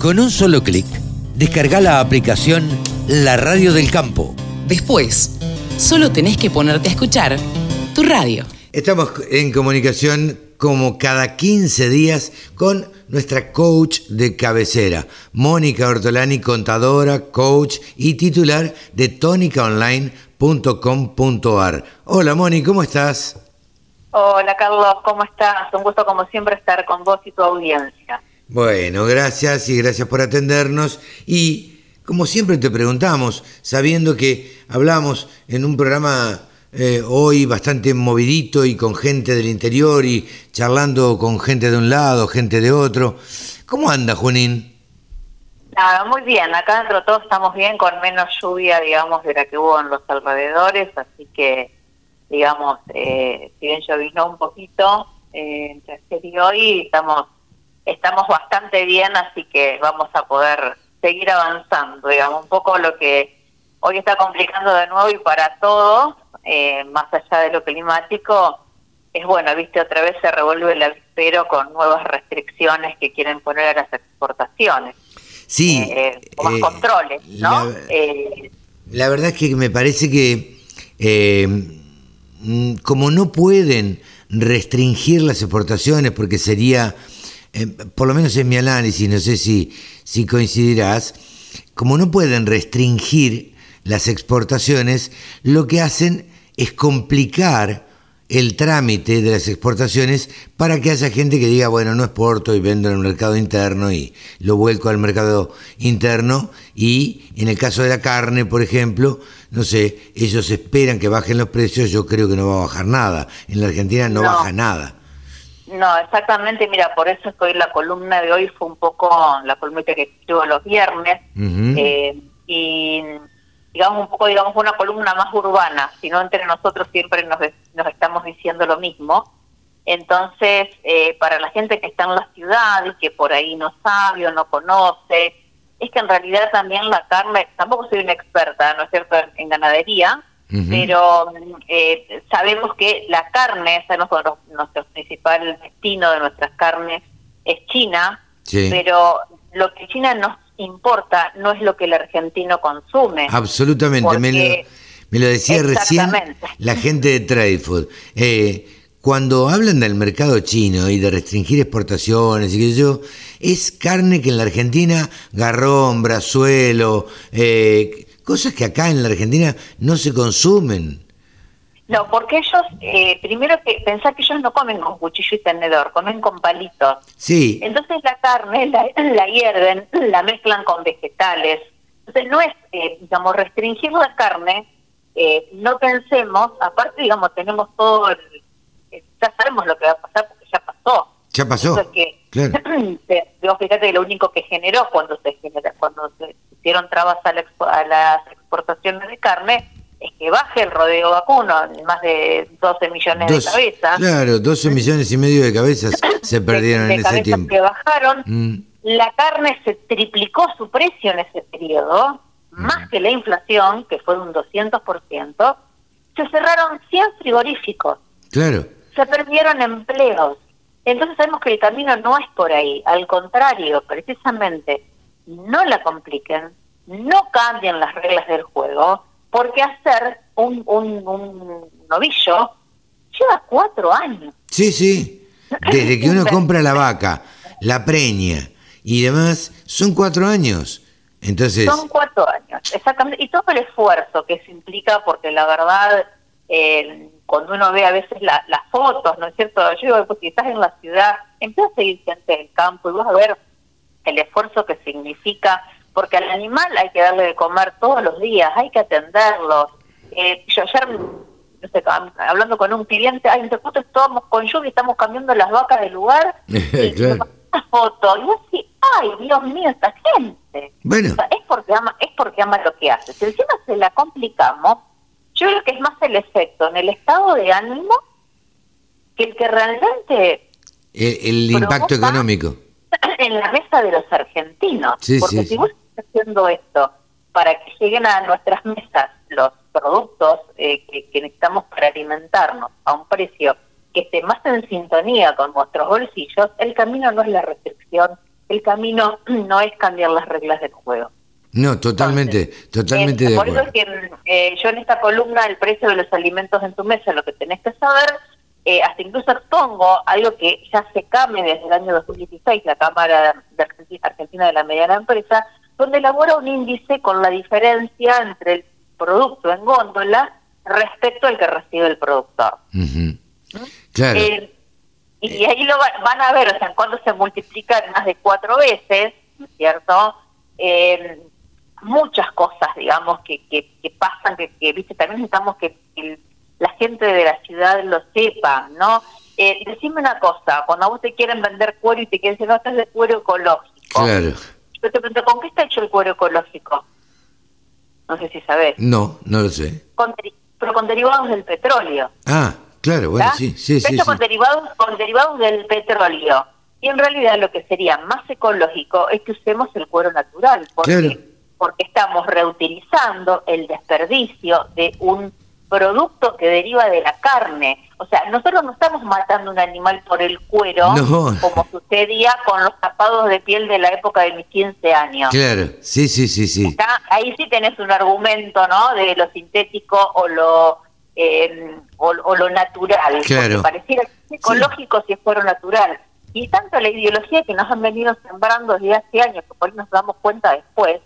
Con un solo clic, descarga la aplicación La Radio del Campo. Después, solo tenés que ponerte a escuchar tu radio. Estamos en comunicación como cada 15 días con nuestra coach de cabecera, Mónica Ortolani, contadora, coach y titular de tónicaonline.com.ar. Hola Mónica, ¿cómo estás? Hola Carlos, ¿cómo estás? Un gusto como siempre estar con vos y tu audiencia. Bueno, gracias y gracias por atendernos y como siempre te preguntamos, sabiendo que hablamos en un programa eh, hoy bastante movidito y con gente del interior y charlando con gente de un lado, gente de otro. ¿Cómo anda, Junín? Nada, muy bien. Acá dentro de todos estamos bien, con menos lluvia, digamos, de la que hubo en los alrededores, así que, digamos, eh, si bien llovinó un poquito eh, entre ayer y hoy, estamos, estamos bastante bien, así que vamos a poder seguir avanzando, digamos, un poco lo que hoy está complicando de nuevo y para todos, eh, más allá de lo climático, es bueno, viste, otra vez se revuelve el avispero con nuevas restricciones que quieren poner a las exportaciones. Sí. Eh, más eh, controles, ¿no? La, la, verdad es que me parece que mm, como no pueden restringir las exportaciones porque sería, por lo menos en mi análisis, no sé si, si coincidirás, como no pueden restringir las exportaciones, lo que hacen es complicar el trámite de las exportaciones para que haya gente que diga, bueno, no exporto y vendo en el mercado interno y lo vuelco al mercado interno y en el caso de la carne, por ejemplo, no sé, ellos esperan que bajen los precios, yo creo que no va a bajar nada. En la Argentina no, no. baja nada. No, exactamente, mira, por eso estoy la columna de hoy fue un poco la columna que escribo los viernes uh -huh. eh, y digamos, un poco, digamos, una columna más urbana, sino entre nosotros siempre nos, nos estamos diciendo lo mismo. Entonces, eh, para la gente que está en la ciudad y que por ahí no sabe o no conoce, es que en realidad también la carne, tampoco soy una experta, ¿no es cierto?, en ganadería, uh -huh. pero eh, sabemos que la carne, ese es nuestro, nuestro principal destino de nuestras carnes, es China, sí. pero lo que China nos importa no es lo que el argentino consume. Absolutamente, me, lo, me, lo, decía recién la gente de Trade Food. Eh, cuando hablan del mercado chino y de restringir exportaciones y que yo, es carne que en la Argentina, garrón, brazuelo, eh, cosas que acá en la Argentina no se consumen. No, porque ellos, eh, primero que pensar que ellos no comen con cuchillo y tenedor, comen con palitos. Sí. Entonces la carne la, la hierven, la mezclan con vegetales. Entonces no es, eh, digamos, restringir la carne, eh, no pensemos, aparte, digamos, tenemos todo, el, ya sabemos lo que va a pasar porque ya pasó. Ya pasó. Es que, claro. Digo, fíjate que lo único que generó cuando se genera, cuando se hicieron trabas a, la, a las exportaciones de carne, es que baje el rodeo vacuno, más de 12 millones Dos, de cabezas. Claro, 12 millones y medio de cabezas se perdieron de, de en ese tiempo. que bajaron, mm. la carne se triplicó su precio en ese periodo, mm. más que la inflación, que fue de un 200%, se cerraron 100 frigoríficos. Claro. Se perdieron empleos. Entonces sabemos que el camino no es por ahí, al contrario, precisamente, no la compliquen, no cambien las reglas del juego, porque hacer un, un, un novillo lleva cuatro años. Sí, sí. Desde que uno compra la vaca, la preña y demás, son cuatro años. Entonces... Son cuatro años, exactamente. Y todo el esfuerzo que se implica, porque la verdad, eh, cuando uno ve a veces la, las fotos, ¿no es cierto? Yo digo, pues si estás en la ciudad, empieza a seguir gente del campo y vas a ver el esfuerzo que significa porque al animal hay que darle de comer todos los días, hay que atenderlos. Eh, yo ayer, no sé, hablando con un cliente, ay, nosotros estamos con lluvia, estamos cambiando las vacas del lugar, y claro. una foto, y yo así, ay, Dios mío, esta gente. Bueno. O sea, es porque ama, es porque ama lo que hace. Si encima se la complicamos, yo creo que es más el efecto en el estado de ánimo que el que realmente... El, el impacto económico. En la mesa de los argentinos. Sí, porque sí, si vos haciendo esto para que lleguen a nuestras mesas los productos eh, que, que, necesitamos para alimentarnos a un precio que esté más en sintonía con nuestros bolsillos, el camino no es la restricción, el camino no es cambiar las reglas del juego. No, totalmente, totalmente eh, de por acuerdo. Por eso es que eh, yo en esta columna, el precio de los alimentos en tu mesa, lo que tenés que saber, eh, hasta incluso expongo algo que ya se cambia desde el año 2016, la Cámara de Argentina de la Mediana Empresa, donde elabora un índice con la diferencia entre el producto en góndola respecto al que recibe el productor. Claro. Eh, y ahí lo van a ver, o sea, cuando se multiplican más de cuatro veces, ¿cierto? Eh, muchas cosas, digamos, que, que, que pasan, que, que, viste, también necesitamos que la gente de la ciudad lo sepa, ¿no? Eh, decime una cosa, cuando a vos te quieren vender cuero y te quieren decir, no, estás de cuero ecológico. Claro. Yo te pregunto, ¿con qué está hecho el cuero ecológico? No sé si sabés. No, no lo sé. Con, pero con derivados del petróleo. Ah, claro, bueno, sí, sí, sí. Hecho con, derivados, con derivados del petróleo. Y en realidad lo que sería más ecológico es que usemos el cuero natural. Porque, claro. porque estamos reutilizando el desperdicio de un producto que deriva de la carne. O sea, nosotros no estamos matando un animal por el cuero, no. como sucedía con los tapados de piel de la época de mis 15 años. Claro, sí, sí, sí, sí. Ahí sí tenés un argumento, ¿no? De lo sintético o lo eh, o, o, lo natural. Claro. Porque pareciera ecológico sí. si fuera natural. Y tanto la ideología que nos han venido sembrando desde hace años, que por ahí nos damos cuenta después,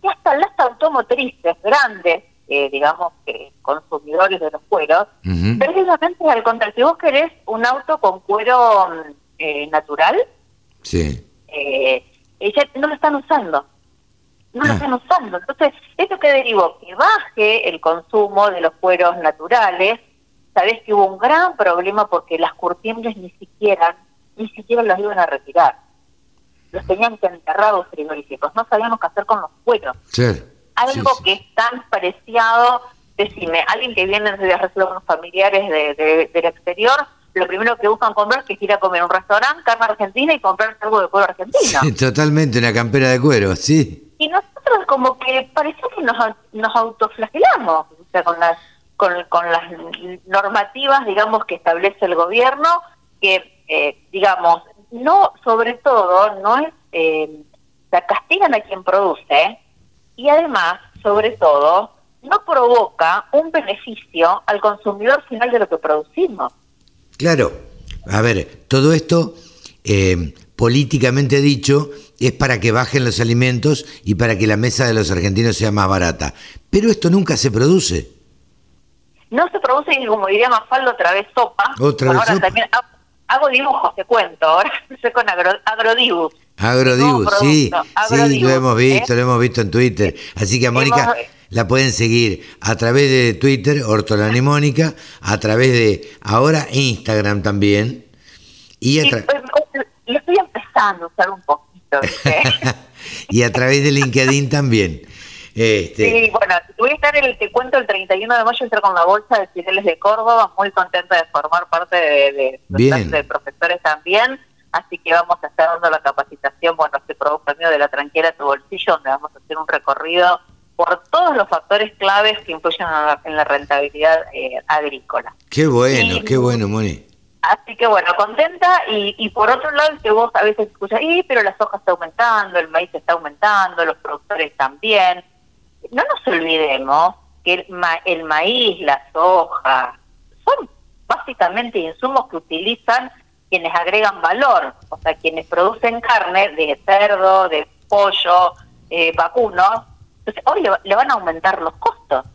que hasta las automotrices grandes eh, digamos, que consumidores de los cueros, uh -huh. precisamente al contrario, si vos querés un auto con cuero eh, natural, sí. eh, ya no lo están usando. No lo están usando. Entonces, ¿esto que derivó? Que baje el consumo de los cueros naturales. Sabés que hubo un gran problema porque las curtiembres ni siquiera, ni siquiera los iban a retirar. Los tenían que enterrar los frigoríficos. No sabíamos qué hacer con los cueros. Sí algo sí, que es tan preciado, decime, alguien que viene de recibir unos familiares de, de, del exterior, lo primero que buscan comprar es ir a comer a un restaurante, carne argentina y comprar algo de cuero argentino. Sí, totalmente, una campera de cuero, sí. Y nosotros como que parece que nos, nos autoflagelamos, o sea, con las, con, con las normativas, digamos, que establece el gobierno, que, eh, digamos, no, sobre todo, no es, eh, o sea, castigan a quien produce, y además, sobre todo, no provoca un beneficio al consumidor final de lo que producimos. Claro, a ver, todo esto, eh, políticamente dicho, es para que bajen los alimentos y para que la mesa de los argentinos sea más barata. Pero esto nunca se produce. No se produce, y como diría Mafaldo, otra vez sopa. Otra vez ahora sopa. también hago, hago dibujos, te cuento. Ahora estoy con agro, agrodibus. Agrodibus, Nuevo sí, sí, lo hemos visto, ¿eh? lo hemos visto en Twitter. Así que a Mónica la pueden seguir a través de Twitter, Hortolana y Mónica, a través de ahora Instagram también. Y Sí, pues, lo estoy empezando a usar un poquito, y a través de LinkedIn también. Este, Sí, bueno, voy a estar, el, te cuento, el 31 de mayo, estar con la Bolsa de Cireles de Córdoba, muy contenta de formar parte de, de, de profesores también, así que vamos a estar dando la capacitación, bueno, este producto mío de la tranquera a tu bolsillo, donde vamos a hacer un recorrido por todos los factores claves que influyen en la, en la rentabilidad eh, agrícola. Qué bueno, qué bueno, Moni. Así que bueno, contenta y, y por otro lado que vos a veces escuchas, y pero la soja está aumentando, el maíz está aumentando, los productores también. No nos olvidemos que el, ma- el maíz, la soja, son básicamente insumos que utilizan quienes agregan valor, o sea, quienes producen carne de cerdo, de pollo, eh, vacuno. Entonces, hoy le, le van a aumentar los costos.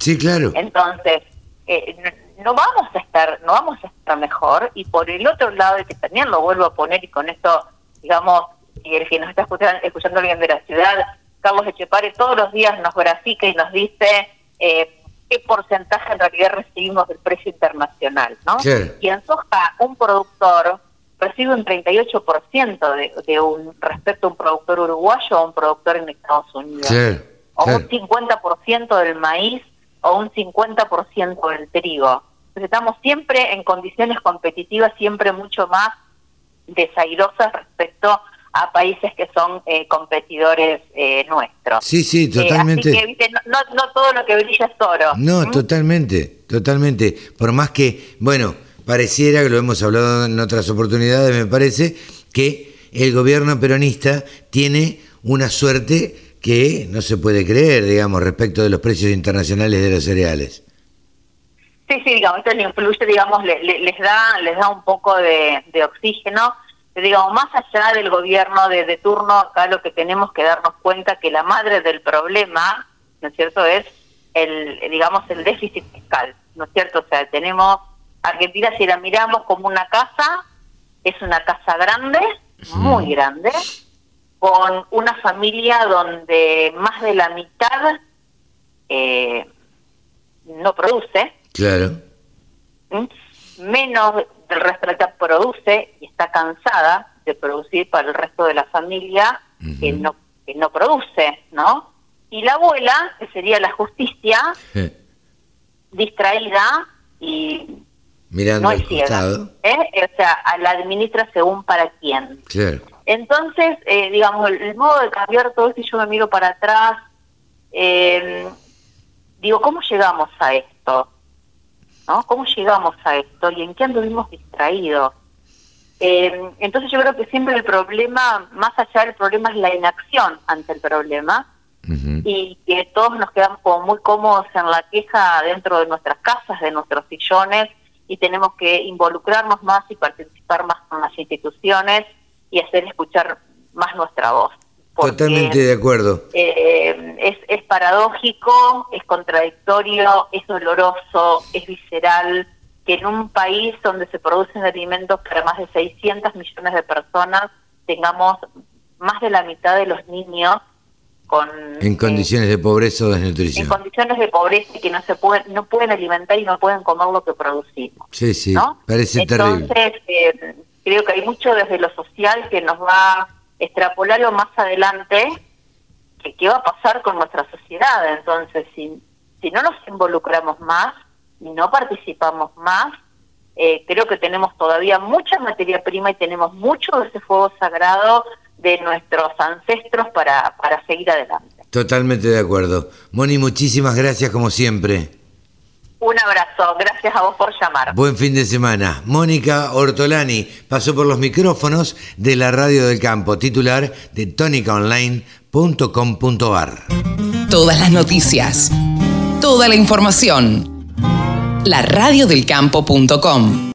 Sí, claro. Entonces, eh, no, no vamos a estar, no vamos a estar mejor. Y por el otro lado, y que también lo vuelvo a poner, y con esto, digamos, y el que nos está escuchando, escuchando alguien de la ciudad, Carlos Echepare, todos los días nos grafica y nos dice eh, qué porcentaje en realidad recibimos del precio internacional, ¿no? Y en soja, un productor recibe un 38% de, de un respecto a un productor uruguayo o un productor en Estados Unidos o claro. un 50% del maíz o un 50% del trigo. Entonces estamos siempre en condiciones competitivas, siempre mucho más desairosas respecto a países que son eh, competidores eh, nuestros. Sí, sí, Eh, totalmente. así que, viste, no, no, no todo lo que brilla es oro. No, ¿Mm? totalmente, totalmente. Por más que, bueno, pareciera que lo hemos hablado en otras oportunidades, me parece, que el gobierno peronista tiene una suerte que no se puede creer, digamos, respecto de los precios internacionales de los cereales. Sí, sí, digamos, esto le influye, digamos, les da les da un poco de, oxígeno. Digamos, más allá del gobierno de, de, turno, acá lo que tenemos que darnos cuenta que la madre del problema, ¿no es cierto?, es el, digamos, el déficit fiscal, ¿no es cierto? O sea, tenemos Argentina, si la miramos como una casa, es una casa grande, muy grande, con una familia donde más de la mitad eh, no produce. Claro. Menos del resto de la mitad produce cansada de producir para el resto de la familia que no que no produce, ¿no? Y la abuela, que sería la justicia, distraída y Mirando no es ciega, ¿eh? O sea, la administra según para quién. Entonces, eh, digamos, el, modo de cambiar todo esto, y yo me miro para atrás, eh, digo, ¿cómo llegamos a esto? ¿No? ¿Cómo llegamos a esto? ¿Y en qué anduvimos distraídos? Eh, entonces yo creo que siempre el problema, más allá del problema, es la inacción ante el problema y que todos nos quedamos como muy cómodos en la queja dentro de nuestras casas, de nuestros sillones y tenemos que involucrarnos más y participar más con las instituciones y hacer escuchar más nuestra voz. Totalmente de acuerdo. Eh, es, es paradójico, es contradictorio, es doloroso, es visceral que en un país donde se producen alimentos para más de 600 millones de personas tengamos más de la mitad de los niños en condiciones de pobreza o desnutrición. En condiciones de pobreza y que no se pueden, no pueden alimentar y no pueden comer lo que producimos. Sí, sí, parece Entonces, terrible. Eh, creo que hay mucho desde lo social que nos va a extrapolarlo más adelante, que qué va a pasar con nuestra sociedad. Entonces, si, si no nos involucramos más y no participamos más, eh, creo que tenemos todavía mucha materia prima y tenemos mucho de ese fuego sagrado de nuestros ancestros para, para seguir adelante. Totalmente de acuerdo. Moni, muchísimas gracias como siempre. Un abrazo, gracias a vos por llamar. Buen fin de semana. Mónica Ortolani pasó por los micrófonos de la Radio del Campo, titular de tonicaonline.com.ar. Todas las noticias, toda la información. La radiodelcampo.com